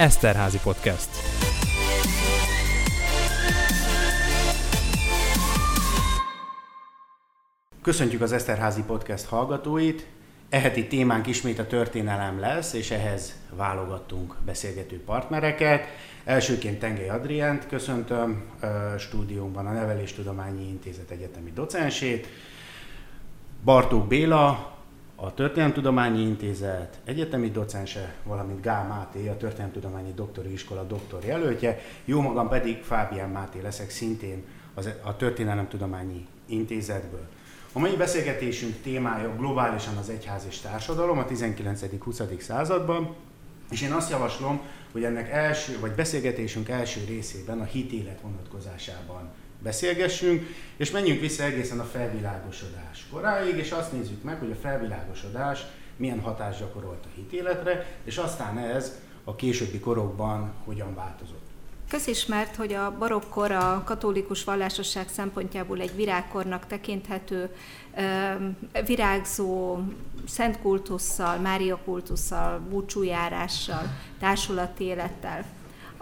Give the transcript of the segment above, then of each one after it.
Eszterházi Podcast. Köszöntjük az Eszterházi Podcast hallgatóit. Eheti témánk ismét a történelem lesz, és ehhez válogattunk beszélgető partnereket. Elsőként Tengely Adriánt köszöntöm stúdiónkban a Neveléstudományi Intézet egyetemi docensét, Bartók Béla, a Történelemtudományi Intézet egyetemi docense, valamint Gál Máté, a Történelemtudományi Doktori Iskola doktor jelöltje, jó magam pedig Fábián Máté leszek szintén az, a Történelemtudományi Intézetből. A mai beszélgetésünk témája globálisan az egyház és társadalom a 19.-20. században, és én azt javaslom, hogy ennek első, vagy beszélgetésünk első részében a hitélet vonatkozásában beszélgessünk, és menjünk vissza egészen a felvilágosodás koráig, és azt nézzük meg, hogy a felvilágosodás milyen hatást gyakorolt a hitéletre, és aztán ez a későbbi korokban hogyan változott. Közismert, hogy a barokkor a katolikus vallásosság szempontjából egy virágkornak tekinthető, virágzó szent kultusszal, Mária kultusszal, búcsújárással, társulati élettel.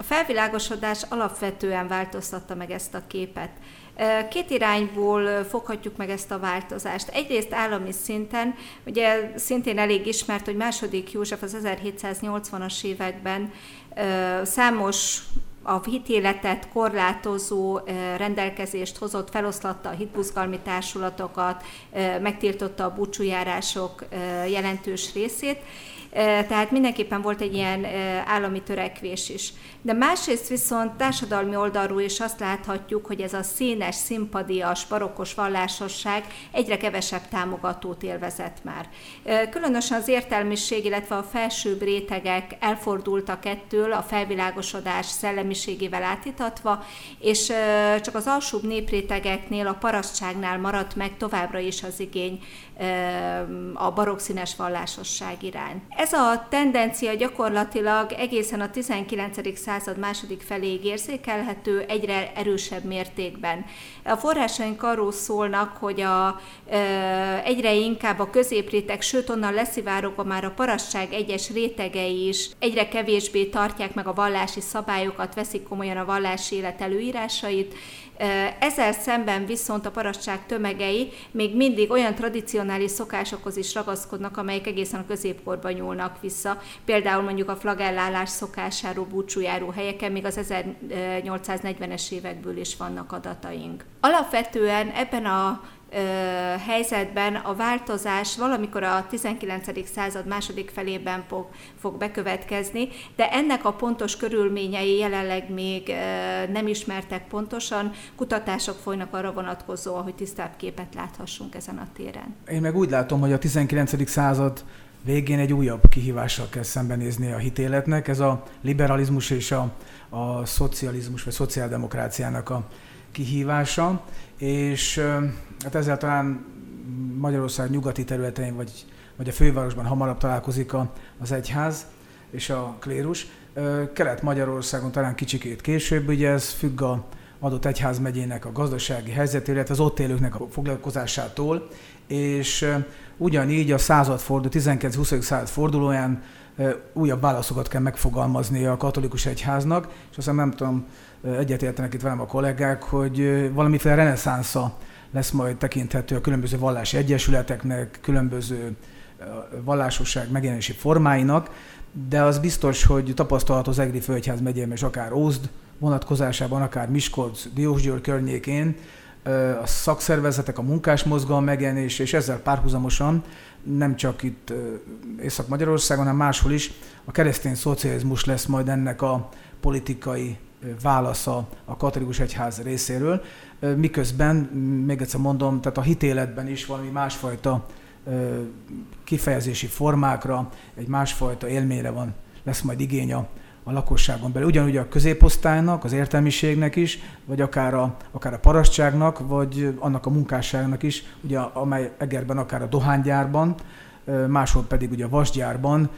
A felvilágosodás alapvetően változtatta meg ezt a képet. Két irányból foghatjuk meg ezt a változást. Egyrészt állami szinten, ugye szintén elég ismert, hogy második József az 1780-as években számos a hitéletet korlátozó rendelkezést hozott, feloszlatta a hitbuzgalmi társulatokat, megtiltotta a búcsújárások jelentős részét, tehát mindenképpen volt egy ilyen állami törekvés is. De másrészt viszont társadalmi oldalról is azt láthatjuk, hogy ez a színes, szimpadias, barokkos vallásosság egyre kevesebb támogatót élvezett már. Különösen az értelmiség, illetve a felsőbb rétegek elfordultak ettől a felvilágosodás szellemiségével átítatva, és csak az alsóbb néprétegeknél, a parasztságnál maradt meg továbbra is az igény a barokszínes vallásosság irány. Ez a tendencia gyakorlatilag egészen a 19. század második feléig érzékelhető egyre erősebb mértékben. A forrásaink arról szólnak, hogy a, egyre inkább a középréteg, sőt onnan leszivárogva már a parasság egyes rétegei is egyre kevésbé tartják meg a vallási szabályokat, veszik komolyan a vallási élet előírásait, ezzel szemben viszont a parasztság tömegei még mindig olyan tradicionális szokásokhoz is ragaszkodnak, amelyek egészen a középkorban nyúlnak vissza. Például mondjuk a flagellálás szokásáról búcsújáró helyeken még az 1840-es évekből is vannak adataink. Alapvetően ebben a helyzetben a változás valamikor a 19. század második felében fog, bekövetkezni, de ennek a pontos körülményei jelenleg még nem ismertek pontosan, kutatások folynak arra vonatkozóan, hogy tisztább képet láthassunk ezen a téren. Én meg úgy látom, hogy a 19. század végén egy újabb kihívással kell szembenézni a hitéletnek, ez a liberalizmus és a, a szocializmus vagy szociáldemokráciának a kihívása, és hát ezzel talán Magyarország nyugati területein, vagy, vagy a fővárosban hamarabb találkozik a, az egyház és a klérus. Kelet-Magyarországon talán kicsikét később, ugye ez függ a adott egyházmegyének a gazdasági helyzetéről, illetve az ott élőknek a foglalkozásától, és ugyanígy a századforduló, 19-20. század fordulóján újabb válaszokat kell megfogalmazni a katolikus egyháznak, és aztán nem tudom, egyetértenek itt velem a kollégák, hogy valamiféle reneszánsza lesz majd tekinthető a különböző vallási egyesületeknek, különböző vallásosság megjelenési formáinak, de az biztos, hogy tapasztalható az Egri Fölgyház megyében, és akár Ózd vonatkozásában, akár Miskolc, Diósgyőr környékén, a szakszervezetek, a munkásmozgalom megjelenése, és ezzel párhuzamosan nem csak itt Észak-Magyarországon, hanem máshol is a keresztény szocializmus lesz majd ennek a politikai válasza a katolikus egyház részéről, miközben, még egyszer mondom, tehát a hitéletben is valami másfajta kifejezési formákra, egy másfajta élményre van, lesz majd igény a, a lakosságon belül. Ugyanúgy a középosztálynak, az értelmiségnek is, vagy akár a, akár a parasztságnak, vagy annak a munkásságnak is, ugye, amely Egerben akár a dohánygyárban, máshol pedig ugye a vasgyárban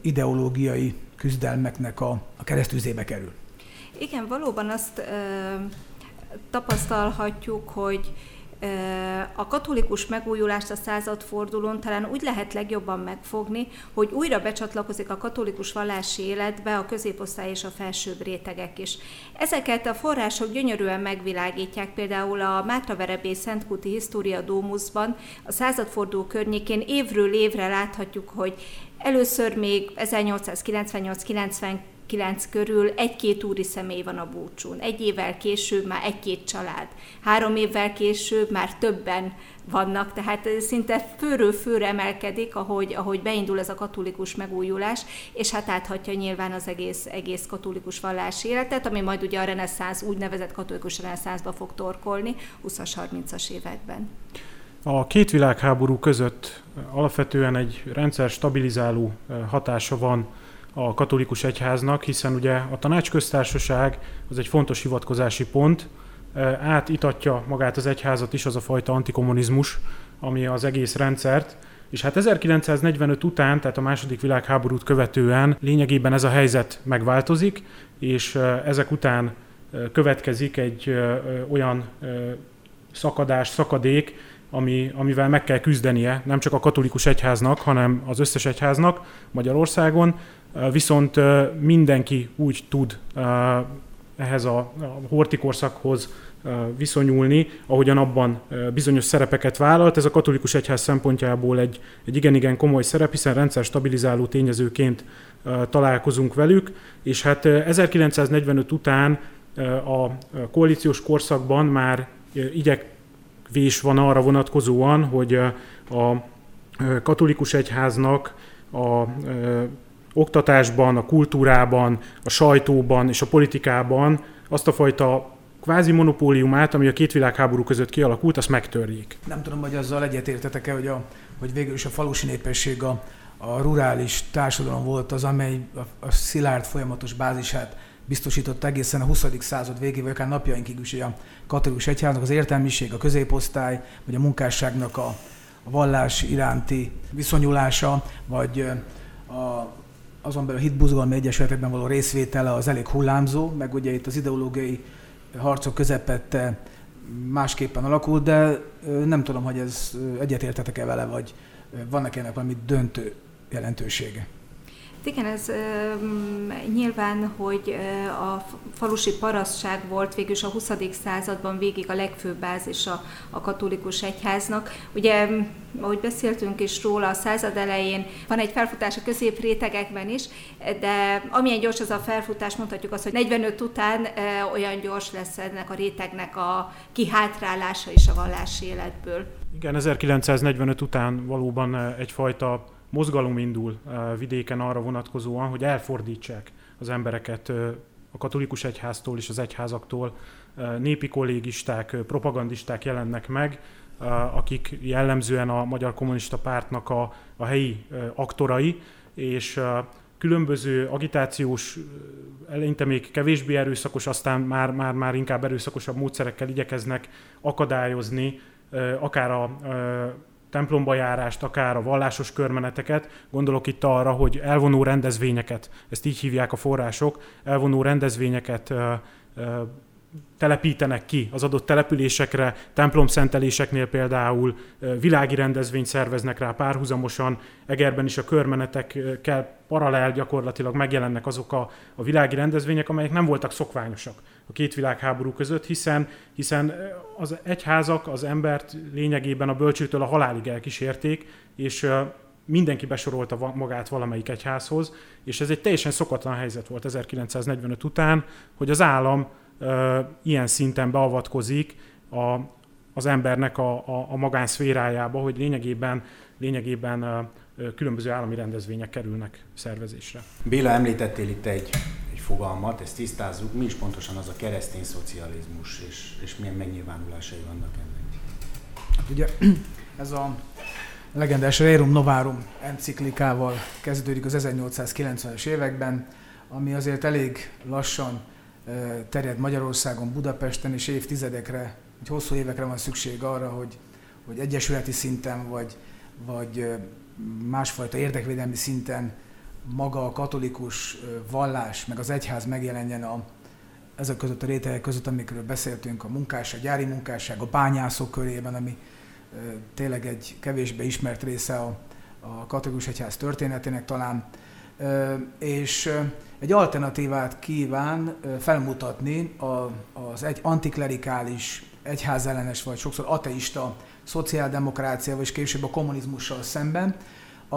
ideológiai küzdelmeknek a, a keresztüzébe kerül. Igen, valóban azt ö, tapasztalhatjuk, hogy A katolikus megújulást a századfordulón talán úgy lehet legjobban megfogni, hogy újra becsatlakozik a katolikus vallási életbe a középosztály és a felsőbb rétegek is. Ezeket a források gyönyörűen megvilágítják, például a Mátraverebé Szentkuti História Dómuszban a századforduló környékén évről évre láthatjuk, hogy először még 1898-90 9 körül egy-két úri személy van a búcsún. Egy évvel később már egy-két család. Három évvel később már többen vannak, tehát szinte főről főre emelkedik, ahogy, ahogy beindul ez a katolikus megújulás, és hát áthatja nyilván az egész, egész katolikus vallási életet, ami majd ugye a reneszánsz, úgynevezett katolikus reneszánszba fog torkolni 20-as, 30-as években. A két világháború között alapvetően egy rendszer stabilizáló hatása van a katolikus egyháznak, hiszen ugye a tanácsköztársaság az egy fontos hivatkozási pont, átitatja magát az egyházat is az a fajta antikommunizmus, ami az egész rendszert, és hát 1945 után, tehát a második világháborút követően lényegében ez a helyzet megváltozik, és ezek után következik egy olyan szakadás, szakadék, ami, amivel meg kell küzdenie nem csak a katolikus egyháznak, hanem az összes egyháznak Magyarországon, viszont mindenki úgy tud ehhez a hortikorszakhoz viszonyulni, ahogyan abban bizonyos szerepeket vállalt. Ez a katolikus egyház szempontjából egy, egy igen-igen komoly szerep, hiszen rendszer stabilizáló tényezőként találkozunk velük, és hát 1945 után a koalíciós korszakban már igyekvés van arra vonatkozóan, hogy a katolikus egyháznak a oktatásban, a kultúrában, a sajtóban és a politikában azt a fajta kvázi monopóliumát, ami a két világháború között kialakult, azt megtörjék. Nem tudom, hogy azzal egyetértetek-e, hogy, a, hogy végül is a falusi népesség a, a rurális társadalom volt az, amely a, a szilárd folyamatos bázisát biztosított egészen a 20. század végéig, vagy akár napjainkig is, hogy a katolikus egyháznak az értelmiség, a középosztály, vagy a munkásságnak a, a vallás iránti viszonyulása, vagy a azon belül a hitbuzgalmi egyesületekben való részvétele az elég hullámzó, meg ugye itt az ideológiai harcok közepette másképpen alakult, de nem tudom, hogy ez egyetértetek-e vele, vagy vannak ennek valami döntő jelentősége. Igen, ez e, nyilván, hogy a falusi parasztság volt végül a 20. században végig a legfőbb bázis a, a katolikus egyháznak. Ugye, ahogy beszéltünk is róla, a század elején van egy felfutás a középrétegekben is, de amilyen gyors az a felfutás, mondhatjuk azt, hogy 45 után e, olyan gyors lesz ennek a rétegnek a kihátrálása is a vallási életből. Igen, 1945 után valóban egyfajta mozgalom indul vidéken arra vonatkozóan, hogy elfordítsák az embereket a katolikus egyháztól és az egyházaktól. Népi kollégisták, propagandisták jelennek meg, akik jellemzően a Magyar Kommunista Pártnak a, a helyi aktorai, és különböző agitációs, eleinte még kevésbé erőszakos, aztán már, már, már inkább erőszakosabb módszerekkel igyekeznek akadályozni akár a templomba járást, akár a vallásos körmeneteket, gondolok itt arra, hogy elvonó rendezvényeket, ezt így hívják a források, elvonó rendezvényeket telepítenek ki az adott településekre, templomszenteléseknél például világi rendezvényt szerveznek rá párhuzamosan, Egerben is a körmenetekkel paralel gyakorlatilag megjelennek azok a, a világi rendezvények, amelyek nem voltak szokványosak a két világháború között, hiszen, hiszen az egyházak az embert lényegében a bölcsőtől a halálig elkísérték, és mindenki besorolta magát valamelyik egyházhoz, és ez egy teljesen szokatlan helyzet volt 1945 után, hogy az állam ilyen szinten beavatkozik a, az embernek a, a, a magánszférájába, hogy lényegében, lényegében különböző állami rendezvények kerülnek szervezésre. Béla, említettél itt egy, egy fogalmat, ezt tisztázzuk, mi is pontosan az a keresztény szocializmus, és, és milyen megnyilvánulásai vannak ennek? Hát ugye ez a legendás Rerum Novarum enciklikával kezdődik az 1890-es években, ami azért elég lassan terjed Magyarországon, Budapesten, és évtizedekre, egy hosszú évekre van szükség arra, hogy, hogy egyesületi szinten, vagy, vagy másfajta érdekvédelmi szinten maga a katolikus vallás, meg az egyház megjelenjen a, ezek között a rétegek között, amikről beszéltünk, a munkásság, a gyári munkásság, a bányászok körében, ami tényleg egy kevésbé ismert része a, a katolikus egyház történetének talán, és egy alternatívát kíván felmutatni az egy antiklerikális, egyházellenes vagy sokszor ateista szociáldemokráciával és később a kommunizmussal szemben. A,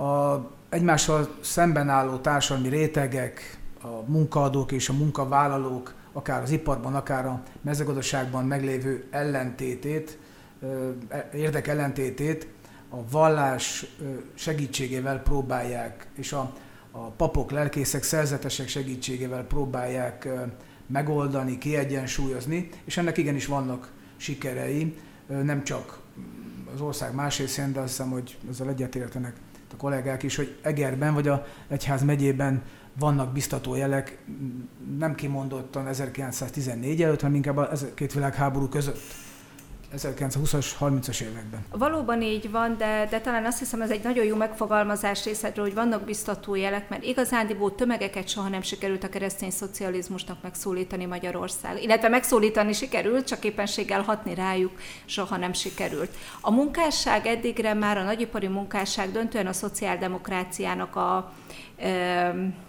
a egymással szemben álló társadalmi rétegek, a munkaadók és a munkavállalók, akár az iparban, akár a mezőgazdaságban meglévő ellentétét, érdek ellentétét a vallás segítségével próbálják, és a, a papok, lelkészek, szerzetesek segítségével próbálják megoldani, kiegyensúlyozni, és ennek igenis vannak sikerei, nem csak az ország más részén, de azt hiszem, hogy ezzel egyetértenek a kollégák is, hogy Egerben vagy a Egyház megyében vannak biztató jelek, nem kimondottan 1914 előtt, hanem inkább a két világháború között. 1920-as, 30-as években. Valóban így van, de, de talán azt hiszem ez egy nagyon jó megfogalmazás részedről, hogy vannak biztató jelek, mert igazándiból tömegeket soha nem sikerült a keresztény szocializmusnak megszólítani Magyarország. Illetve megszólítani sikerült, csak éppenséggel hatni rájuk soha nem sikerült. A munkásság eddigre már a nagyipari munkásság döntően a szociáldemokráciának a,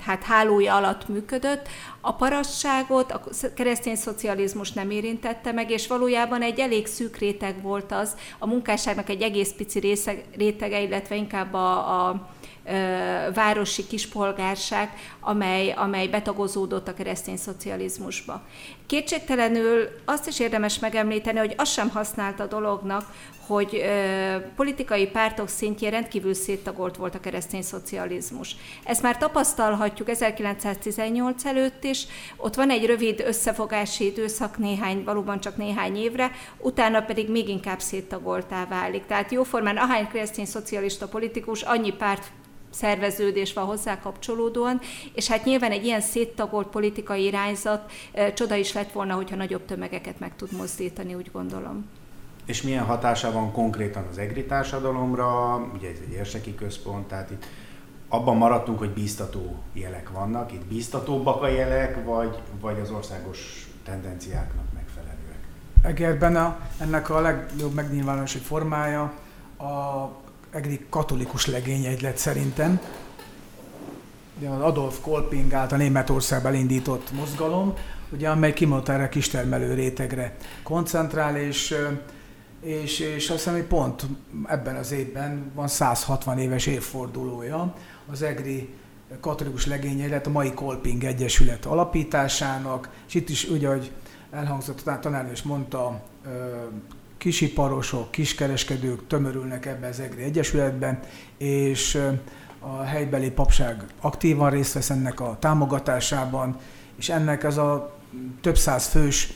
hát hálója alatt működött. A parasságot a keresztény szocializmus nem érintette meg, és valójában egy elég szűk réteg volt az, a munkásságnak egy egész pici része, rétege, illetve inkább a, a városi kispolgárság, amely, amely betagozódott a keresztény szocializmusba. Kétségtelenül azt is érdemes megemlíteni, hogy azt sem használt a dolognak, hogy ö, politikai pártok szintjén rendkívül széttagolt volt a keresztény szocializmus. Ezt már tapasztalhatjuk 1918 előtt is, ott van egy rövid összefogási időszak néhány, valóban csak néhány évre, utána pedig még inkább széttagoltá válik. Tehát jóformán ahány keresztény szocialista politikus, annyi párt szerveződés van hozzá kapcsolódóan, és hát nyilván egy ilyen széttagolt politikai irányzat csoda is lett volna, hogyha nagyobb tömegeket meg tud mozdítani, úgy gondolom. És milyen hatása van konkrétan az EGRI társadalomra, ugye ez egy érseki központ, tehát itt abban maradtunk, hogy bíztató jelek vannak, itt bíztatóbbak a jelek, vagy, vagy az országos tendenciáknak megfelelőek? Egerben a, ennek a legjobb megnyilvánulási formája a egri katolikus legényegylet szerintem. Ugye az Adolf Kolping által Németország elindított mozgalom, ugye, amely kimondta erre kistermelő rétegre koncentrál, és, és, és azt hiszem, hogy pont ebben az évben van 160 éves évfordulója az EGRI katolikus legényegylet, a mai Kolping Egyesület alapításának, és itt is ugye, hogy elhangzott, a tanár is mondta, kisiparosok, kiskereskedők tömörülnek ebbe az EGRI Egyesületben, és a helybeli papság aktívan részt vesz ennek a támogatásában, és ennek ez a több száz fős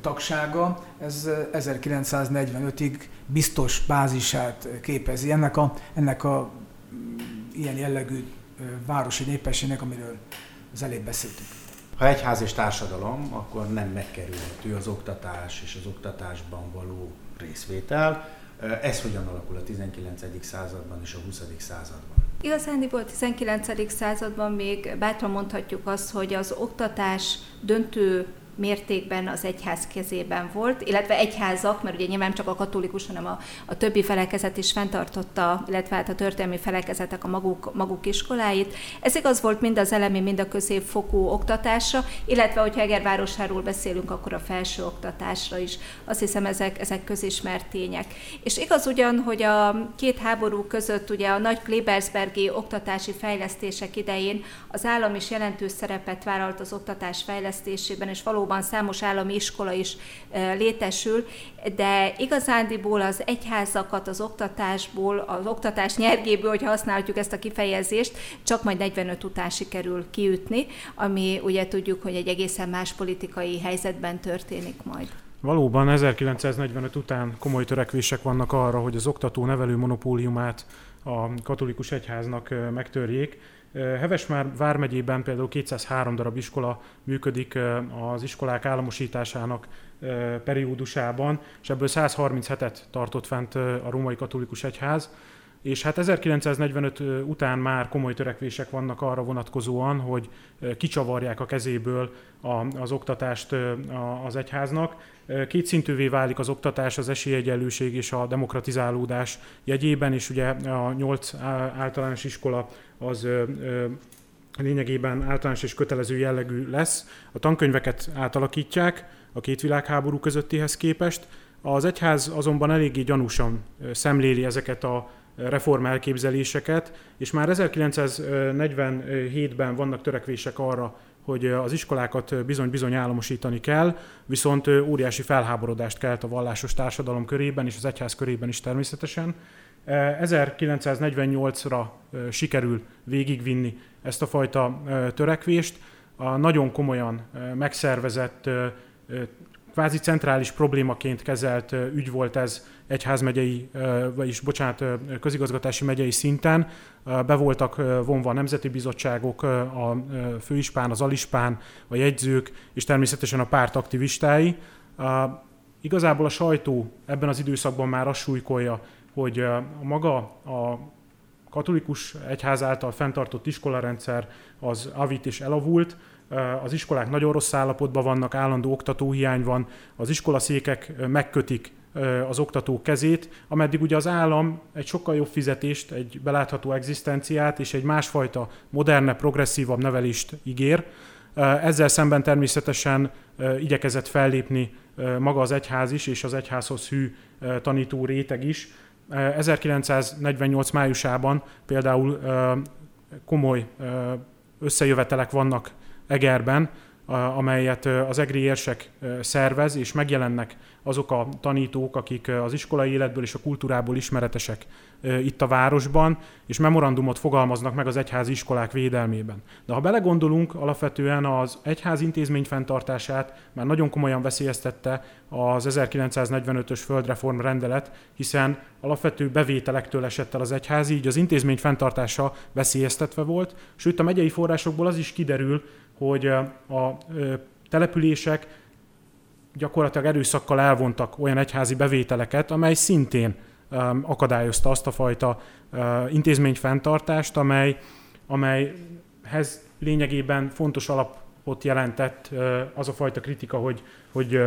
tagsága, ez 1945-ig biztos bázisát képezi ennek a, ennek a mm, ilyen jellegű városi népességnek, amiről az előbb beszéltünk. Ha egyház és társadalom, akkor nem megkerülhető az oktatás és az oktatásban való részvétel. Ez hogyan alakul a 19. században és a 20. században? Igazándiból a 19. században még bátran mondhatjuk azt, hogy az oktatás döntő mértékben az egyház kezében volt, illetve egyházak, mert ugye nyilván csak a katolikus, hanem a, a többi felekezet is fenntartotta, illetve hát a történelmi felekezetek a maguk, maguk iskoláit. Ez igaz volt mind az elemi, mind a középfokú oktatásra, illetve hogyha Egervárosáról beszélünk, akkor a felső oktatásra is. Azt hiszem, ezek, ezek közismert tények. És igaz ugyan, hogy a két háború között ugye a nagy Klebersbergi oktatási fejlesztések idején az állam is jelentős szerepet vállalt az oktatás fejlesztésében, és való valóban számos állami iskola is létesül, de igazándiból az egyházakat az oktatásból, az oktatás nyergéből, hogy használhatjuk ezt a kifejezést, csak majd 45 után sikerül kiütni, ami ugye tudjuk, hogy egy egészen más politikai helyzetben történik majd. Valóban 1945 után komoly törekvések vannak arra, hogy az oktató-nevelő monopóliumát a katolikus egyháznak megtörjék, Heves már vármegyében például 203 darab iskola működik az iskolák államosításának periódusában, és ebből 137-et tartott fent a római katolikus egyház. és hát 1945 után már komoly törekvések vannak arra vonatkozóan, hogy kicsavarják a kezéből az oktatást az egyháznak. Kétszintűvé válik az oktatás, az esélyegyenlőség és a demokratizálódás jegyében, és ugye a nyolc általános iskola az lényegében általános és kötelező jellegű lesz. A tankönyveket átalakítják a két világháború közöttihez képest. Az egyház azonban eléggé gyanúsan szemléli ezeket a reform elképzeléseket, és már 1947-ben vannak törekvések arra, hogy az iskolákat bizony-bizony államosítani kell, viszont óriási felháborodást kelt a vallásos társadalom körében és az egyház körében is természetesen. 1948-ra sikerül végigvinni ezt a fajta törekvést. A nagyon komolyan megszervezett, kvázi centrális problémaként kezelt ügy volt ez egyházmegyei, vagyis bocsánat, közigazgatási megyei szinten. Be voltak vonva a nemzeti bizottságok, a főispán, az alispán, a jegyzők, és természetesen a párt aktivistái. Igazából a sajtó ebben az időszakban már azt súlykolja, hogy a maga a katolikus egyház által fenntartott iskolarendszer az avit és elavult, az iskolák nagyon rossz állapotban vannak, állandó oktatóhiány van, az iskolaszékek megkötik az oktatók kezét, ameddig ugye az állam egy sokkal jobb fizetést, egy belátható egzisztenciát és egy másfajta moderne, progresszívabb nevelést ígér. Ezzel szemben természetesen igyekezett fellépni maga az egyház is, és az egyházhoz hű tanító réteg is. 1948 májusában például komoly összejövetelek vannak Egerben, amelyet az EGRI érsek szervez, és megjelennek azok a tanítók, akik az iskolai életből és a kultúrából ismeretesek itt a városban, és memorandumot fogalmaznak meg az egyházi iskolák védelmében. De ha belegondolunk, alapvetően az egyház intézmény fenntartását már nagyon komolyan veszélyeztette az 1945-ös földreform rendelet, hiszen alapvető bevételektől esett el az egyház, így az intézmény fenntartása veszélyeztetve volt, sőt a megyei forrásokból az is kiderül, hogy a települések gyakorlatilag erőszakkal elvontak olyan egyházi bevételeket, amely szintén akadályozta azt a fajta intézményfenntartást, amely, amelyhez lényegében fontos alapot jelentett az a fajta kritika, hogy, hogy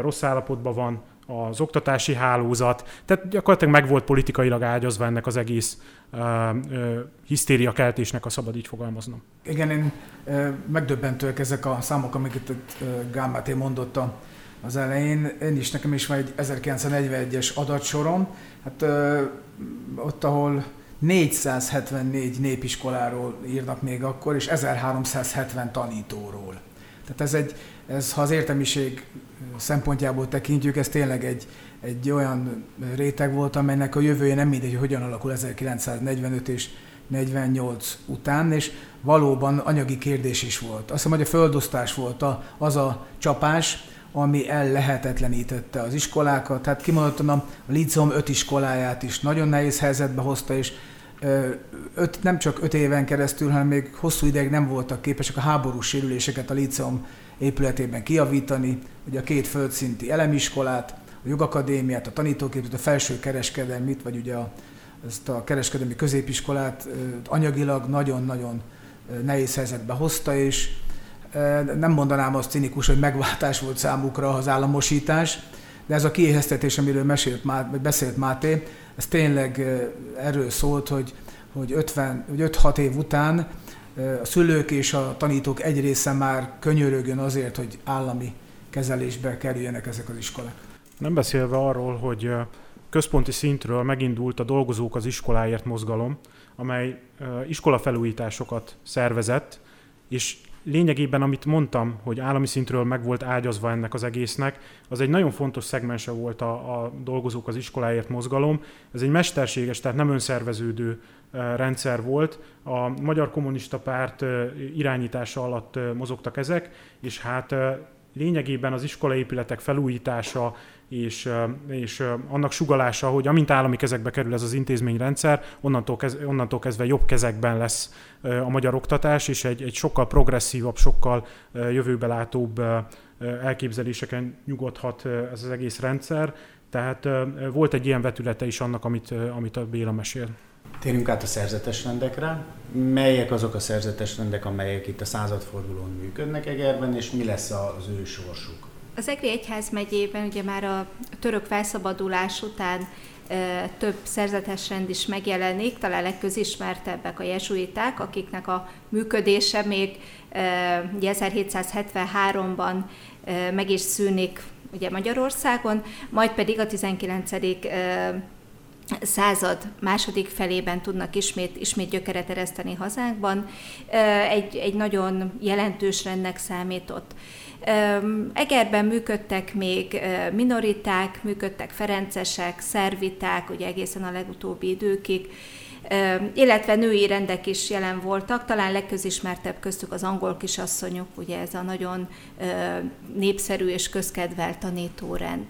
rossz állapotban van az oktatási hálózat, tehát gyakorlatilag meg volt politikailag ágyazva ennek az egész uh, uh, hisztériakeltésnek, a szabad így fogalmaznom. Igen, én uh, megdöbbentőek ezek a számok, amiket uh, Gámáté mondott az elején. Én is, nekem is van egy 1941-es adatsorom, hát uh, ott, ahol 474 népiskoláról írnak még akkor, és 1370 tanítóról. Tehát ez egy, ez, ha az értelmiség szempontjából tekintjük, ez tényleg egy, egy olyan réteg volt, amelynek a jövője nem mindegy, hogy hogyan alakul 1945 és 48 után, és valóban anyagi kérdés is volt. Azt hiszem, hogy a földosztás volt a, az a csapás, ami ellehetetlenítette az iskolákat. Tehát kimondottan a Líceum öt iskoláját is nagyon nehéz helyzetbe hozta, és öt, nem csak öt éven keresztül, hanem még hosszú ideig nem voltak képesek a háborús sérüléseket a Líceum épületében kiavítani, ugye a két földszinti elemiskolát, a jogakadémiát, a tanítóképzőt, a felső kereskedelmit, vagy ugye a, ezt a kereskedelmi középiskolát anyagilag nagyon-nagyon nehéz helyzetbe hozta, és nem mondanám azt cinikus, hogy megváltás volt számukra az államosítás, de ez a kiéheztetés, amiről mesélt, vagy beszélt Máté, ez tényleg erről szólt, hogy, hogy, 50, hogy 5-6 év után a szülők és a tanítók egy része már könyörögön azért, hogy állami kezelésbe kerüljenek ezek az iskolák. Nem beszélve arról, hogy központi szintről megindult a Dolgozók az iskoláért mozgalom, amely iskolafelújításokat szervezett, és lényegében, amit mondtam, hogy állami szintről meg volt ágyazva ennek az egésznek, az egy nagyon fontos szegmense volt a, a dolgozók az iskoláért mozgalom. Ez egy mesterséges, tehát nem önszerveződő rendszer volt. A Magyar Kommunista Párt irányítása alatt mozogtak ezek, és hát lényegében az iskolaépületek felújítása és, és annak sugalása, hogy amint állami kezekbe kerül ez az intézményrendszer, onnantól, kez, onnantól kezdve jobb kezekben lesz a magyar oktatás, és egy, egy sokkal progresszívabb, sokkal jövőbelátóbb elképzeléseken nyugodhat ez az egész rendszer. Tehát volt egy ilyen vetülete is annak, amit, amit a Béla mesél. Térjünk át a szerzetes rendekre. Melyek azok a szerzetes rendek, amelyek itt a századfordulón működnek Egerben, és mi lesz az ő sorsuk? Az Egri Egyház megyében ugye már a török felszabadulás után több szerzetes rend is megjelenik, talán legközismertebbek a jezsuiták, akiknek a működése még 1773-ban meg is szűnik ugye Magyarországon, majd pedig a 19 század második felében tudnak ismét, ismét gyökeret ereszteni hazánkban. Egy, egy nagyon jelentős rendnek számított. Egerben működtek még minoriták, működtek ferencesek, szerviták, ugye egészen a legutóbbi időkig, illetve női rendek is jelen voltak, talán legközismertebb köztük az angol kisasszonyok, ugye ez a nagyon népszerű és közkedvelt tanítórend.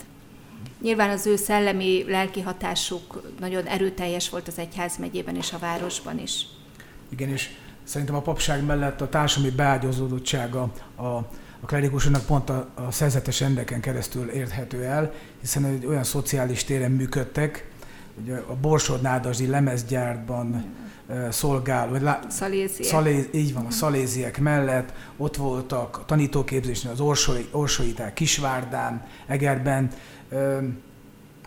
Nyilván az ő szellemi, lelki hatásuk nagyon erőteljes volt az egyház megyében és a városban is. Igen, és szerintem a papság mellett a társadalmi beágyazódottsága a, a klerikusoknak pont a, a szerzetes rendeken keresztül érthető el, hiszen egy olyan szociális téren működtek, ugye a Borsod-Nádasdi lemezgyárban szolgál, vagy lá, szaléziek. Szalé, így van, a szaléziek mellett, ott voltak a tanítóképzésnél az orsoi, orsoiták Kisvárdán, Egerben,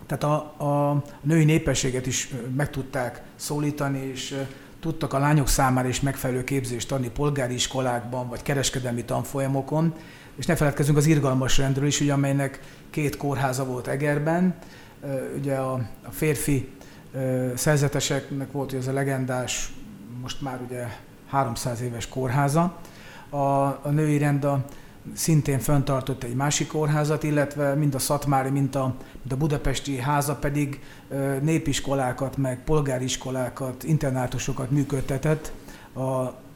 tehát a, a női népességet is meg tudták szólítani, és tudtak a lányok számára is megfelelő képzést adni polgári iskolákban, vagy kereskedelmi tanfolyamokon, és ne feledkezzünk az irgalmas rendről is, ugye, amelynek két kórháza volt Egerben. Ugye a, a férfi szerzeteseknek volt ugye ez a legendás, most már ugye 300 éves kórháza. A, a női rend a szintén föntartott egy másik kórházat, illetve mind a Szatmári, mind a, mind a budapesti háza pedig népiskolákat, meg polgáriskolákat, internátusokat működtetett a,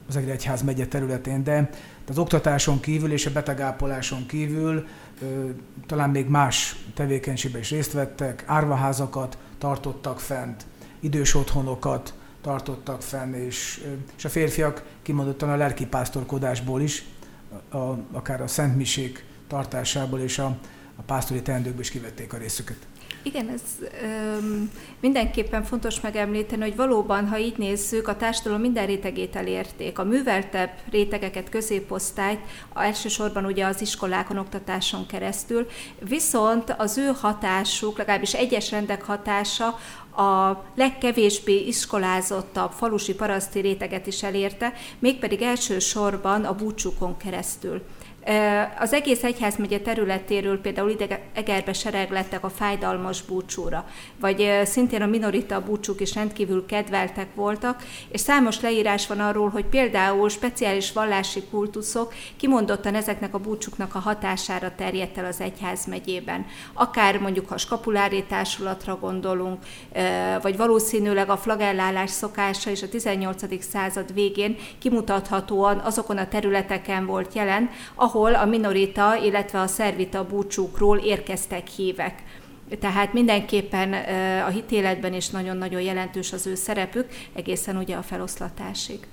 az Egyház megye területén, de az oktatáson kívül és a betegápoláson kívül talán még más tevékenységben is részt vettek, árvaházakat tartottak fent, idős otthonokat tartottak fenn, és, és a férfiak kimondottan a lelkipásztorkodásból is a, akár a szentmisék tartásából és a, a pásztori teendőkből is kivették a részüket. Igen, ez öm, mindenképpen fontos megemlíteni, hogy valóban, ha így nézzük, a társadalom minden rétegét elérték. A műveltebb rétegeket, középosztályt, elsősorban ugye az iskolákon, oktatáson keresztül, viszont az ő hatásuk, legalábbis egyes rendek hatása a legkevésbé iskolázottabb falusi paraszti réteget is elérte, mégpedig elsősorban a búcsúkon keresztül. Az egész egyházmegye területéről például ide Egerbe sereglettek a fájdalmas búcsúra, vagy szintén a minorita búcsúk is rendkívül kedveltek voltak, és számos leírás van arról, hogy például speciális vallási kultuszok kimondottan ezeknek a búcsúknak a hatására terjedt el az egyházmegyében. Akár mondjuk, ha skapulári társulatra gondolunk, vagy valószínűleg a flagellálás szokása is a 18. század végén kimutathatóan azokon a területeken volt jelen, ahol a minorita, illetve a szervita búcsúkról érkeztek hívek. Tehát mindenképpen a hitéletben is nagyon-nagyon jelentős az ő szerepük, egészen ugye a feloszlatásig.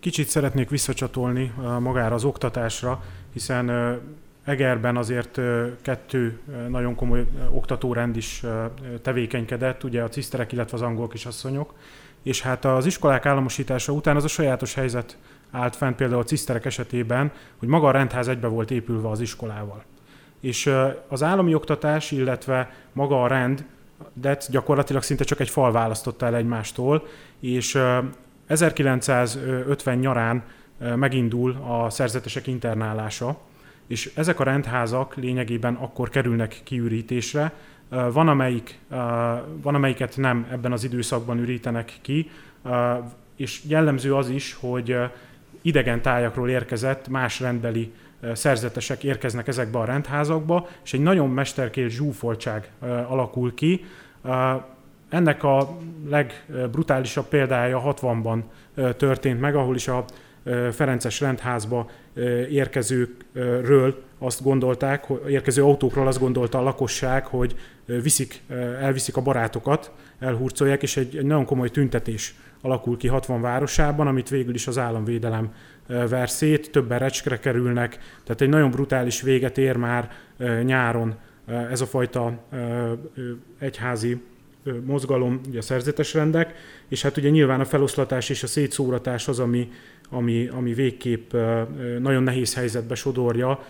Kicsit szeretnék visszacsatolni magára az oktatásra, hiszen Egerben azért kettő nagyon komoly oktatórend is tevékenykedett, ugye a ciszterek, illetve az angol kisasszonyok, és hát az iskolák államosítása után az a sajátos helyzet állt fent például a ciszterek esetében, hogy maga a rendház egybe volt épülve az iskolával. És az állami oktatás, illetve maga a rend, de gyakorlatilag szinte csak egy fal választotta el egymástól, és 1950 nyarán megindul a szerzetesek internálása, és ezek a rendházak lényegében akkor kerülnek kiürítésre. Van, amelyik, van amelyiket nem ebben az időszakban ürítenek ki, és jellemző az is, hogy idegen tájakról érkezett más rendbeli szerzetesek érkeznek ezekbe a rendházakba, és egy nagyon mesterkélt zsúfoltság alakul ki. Ennek a legbrutálisabb példája 60-ban történt meg, ahol is a Ferences rendházba érkezőkről azt gondolták, érkező autókról azt gondolta a lakosság, hogy viszik, elviszik a barátokat, elhurcolják, és egy, egy nagyon komoly tüntetés alakul ki 60 városában, amit végül is az államvédelem ver szét, többen recskre kerülnek, tehát egy nagyon brutális véget ér már nyáron ez a fajta egyházi mozgalom, ugye a szerzetes rendek, és hát ugye nyilván a feloszlatás és a szétszóratás az, ami, ami, ami végképp nagyon nehéz helyzetbe sodorja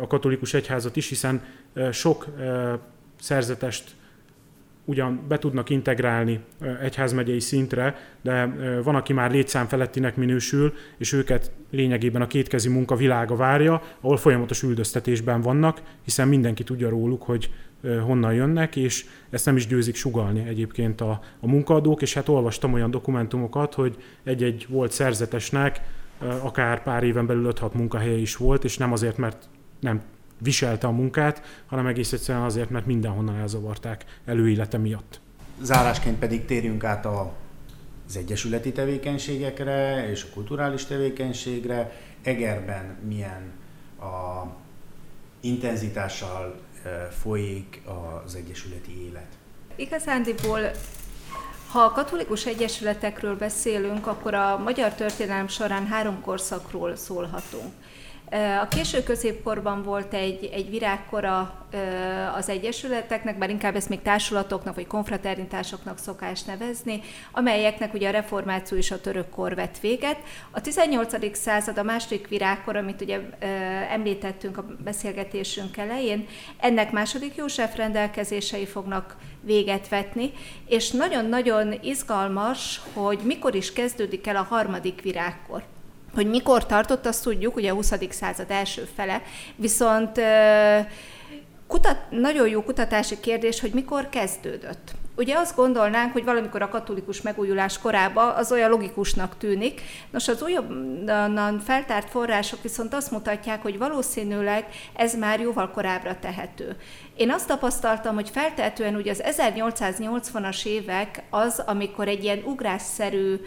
a katolikus egyházat is, hiszen sok szerzetest ugyan be tudnak integrálni egyházmegyei szintre, de van, aki már létszám felettinek minősül, és őket lényegében a kétkezi munka világa várja, ahol folyamatos üldöztetésben vannak, hiszen mindenki tudja róluk, hogy honnan jönnek, és ezt nem is győzik sugalni egyébként a, a munkaadók, és hát olvastam olyan dokumentumokat, hogy egy-egy volt szerzetesnek akár pár éven belül 5-6 munkahelye is volt, és nem azért, mert nem viselte a munkát, hanem egész egyszerűen azért, mert mindenhonnan elzavarták előélete miatt. Zárásként pedig térjünk át a, az egyesületi tevékenységekre és a kulturális tevékenységre. Egerben milyen a intenzitással folyik az egyesületi élet? Igazándiból ha a katolikus egyesületekről beszélünk, akkor a magyar történelem során három korszakról szólhatunk. A késő középkorban volt egy, egy virágkora az egyesületeknek, bár inkább ezt még társulatoknak vagy konfraternitásoknak szokás nevezni, amelyeknek ugye a reformáció és a török kor vett véget. A 18. század a második virágkor, amit ugye említettünk a beszélgetésünk elején, ennek második József rendelkezései fognak véget vetni, és nagyon-nagyon izgalmas, hogy mikor is kezdődik el a harmadik virágkor hogy mikor tartott, azt tudjuk, ugye a 20. század első fele, viszont kutat, nagyon jó kutatási kérdés, hogy mikor kezdődött. Ugye azt gondolnánk, hogy valamikor a katolikus megújulás korában az olyan logikusnak tűnik. Nos, az újabban feltárt források viszont azt mutatják, hogy valószínűleg ez már jóval korábbra tehető. Én azt tapasztaltam, hogy feltehetően ugye az 1880-as évek az, amikor egy ilyen ugrásszerű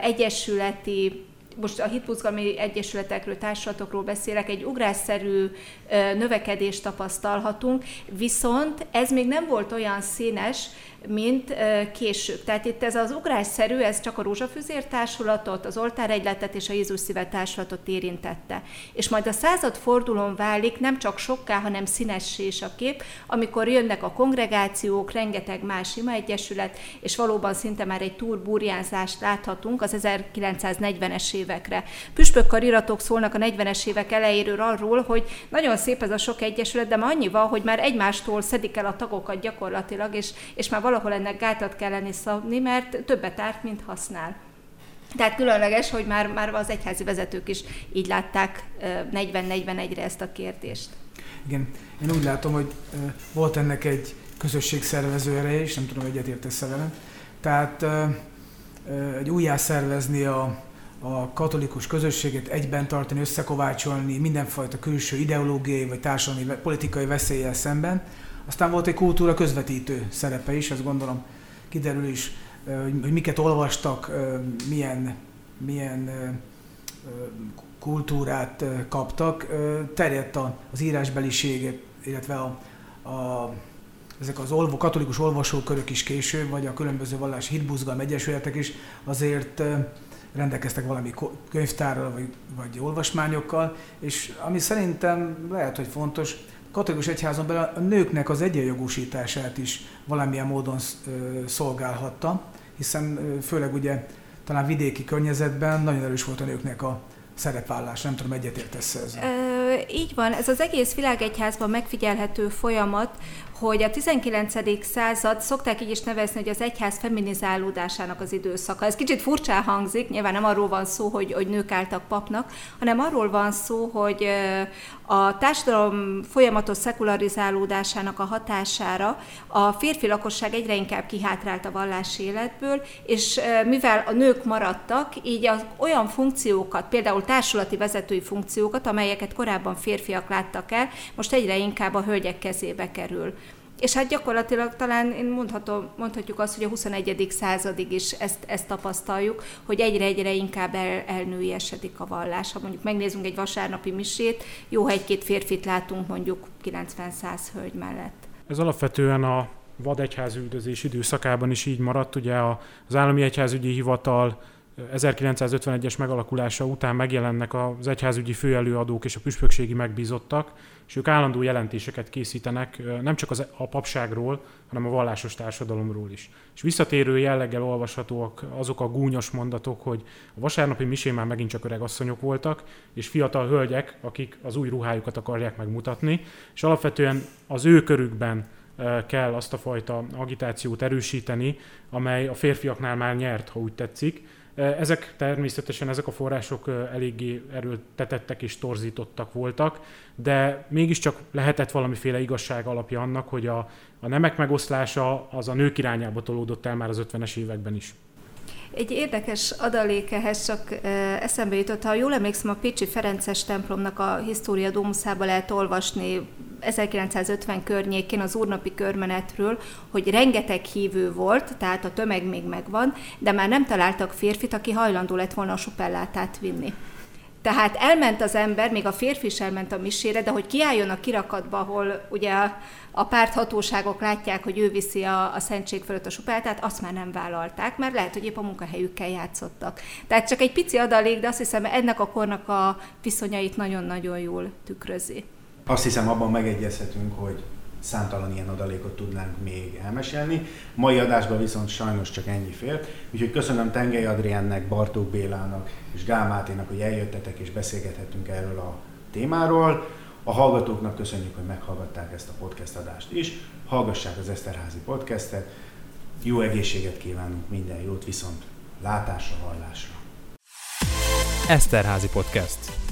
egyesületi most a hitbuzgalmi egyesületekről, társulatokról beszélek, egy ugrásszerű növekedést tapasztalhatunk, viszont ez még nem volt olyan színes, mint később. Tehát itt ez az ugrásszerű, ez csak a Rózsafűzér társulatot, az Oltáregyletet és a Jézus Szíve társulatot érintette. És majd a század fordulón válik nem csak sokká, hanem színessé is a kép, amikor jönnek a kongregációk, rengeteg más ima egyesület, és valóban szinte már egy túrburjánzást láthatunk az 1940-es évekre. Püspök kariratok szólnak a 40-es évek elejéről arról, hogy nagyon szép ez a sok egyesület, de már annyival, hogy már egymástól szedik el a tagokat gyakorlatilag, és, és már valahol ennek gátat kellene szabni, mert többet árt, mint használ. Tehát különleges, hogy már, már az egyházi vezetők is így látták 40-41-re ezt a kérdést. Igen, én úgy látom, hogy volt ennek egy közösségszervező ereje is, nem tudom, egyetértesz velem. Tehát egy újjászervezni a, a katolikus közösséget egyben tartani, összekovácsolni mindenfajta külső ideológiai vagy társadalmi politikai veszéllyel szemben, aztán volt egy kultúra közvetítő szerepe is, azt gondolom kiderül is, hogy miket olvastak, milyen, milyen kultúrát kaptak. Terjedt az írásbeliség, illetve a, a, ezek az olvó, katolikus olvasókörök is később, vagy a különböző vallási hitbuzgalmi egyesületek is azért rendelkeztek valami könyvtárral, vagy, vagy olvasmányokkal, és ami szerintem lehet, hogy fontos, katolikus egyházon belül a nőknek az egyenjogosítását is valamilyen módon szolgálhatta, hiszen főleg ugye talán vidéki környezetben nagyon erős volt a nőknek a szerepvállás. Nem tudom, egyetértesz ezzel? Így van, ez az egész világegyházban megfigyelhető folyamat, hogy a 19. század, szokták így is nevezni, hogy az egyház feminizálódásának az időszaka. Ez kicsit furcsán hangzik, nyilván nem arról van szó, hogy, hogy nők álltak papnak, hanem arról van szó, hogy a társadalom folyamatos szekularizálódásának a hatására a férfi lakosság egyre inkább kihátrált a vallási életből, és mivel a nők maradtak, így az olyan funkciókat, például társulati vezetői funkciókat, amelyeket korábban férfiak láttak el, most egyre inkább a hölgyek kezébe kerül. És hát gyakorlatilag talán én mondhatom, mondhatjuk azt, hogy a 21. századig is ezt, ezt tapasztaljuk, hogy egyre-egyre inkább el, elnőiesedik a vallás. Ha mondjuk megnézzünk egy vasárnapi misét, jó, ha egy-két férfit látunk mondjuk 90-100 hölgy mellett. Ez alapvetően a vad egyházüldözés időszakában is így maradt. Ugye az állami egyházügyi hivatal 1951-es megalakulása után megjelennek az egyházügyi főelőadók és a püspökségi megbízottak, és ők állandó jelentéseket készítenek nem csak az, a papságról, hanem a vallásos társadalomról is. És visszatérő jelleggel olvashatóak azok a gúnyos mondatok, hogy a vasárnapi misén már megint csak öreg asszonyok voltak, és fiatal hölgyek, akik az új ruhájukat akarják megmutatni, és alapvetően az ő körükben kell azt a fajta agitációt erősíteni, amely a férfiaknál már nyert, ha úgy tetszik, ezek természetesen, ezek a források eléggé erőltetettek és torzítottak voltak, de mégiscsak lehetett valamiféle igazság alapja annak, hogy a, a nemek megoszlása az a nők irányába tolódott el már az 50-es években is. Egy érdekes adalék ehhez csak eszembe jutott, ha jól emlékszem, a Pécsi Ferences templomnak a História Domuszába lehet olvasni 1950 környékén az úrnapi körmenetről, hogy rengeteg hívő volt, tehát a tömeg még megvan, de már nem találtak férfit, aki hajlandó lett volna a supellátát vinni. Tehát elment az ember, még a férfi is elment a misére, de hogy kiálljon a kirakatba, ahol ugye a, a párthatóságok látják, hogy ő viszi a, a szentség fölött a supáltát, azt már nem vállalták, mert lehet, hogy épp a munkahelyükkel játszottak. Tehát csak egy pici adalék, de azt hiszem ennek a kornak a viszonyait nagyon-nagyon jól tükrözi. Azt hiszem abban megegyezhetünk, hogy számtalan ilyen adalékot tudnánk még elmesélni. Mai adásban viszont sajnos csak ennyi fél. Úgyhogy köszönöm Tengely Adriennek, Bartók Bélának és Gál Máténak, hogy eljöttetek és beszélgethettünk erről a témáról. A hallgatóknak köszönjük, hogy meghallgatták ezt a podcast adást is. Hallgassák az Eszterházi podcastet. Jó egészséget kívánunk, minden jót, viszont látásra, hallásra. Eszterházi podcast.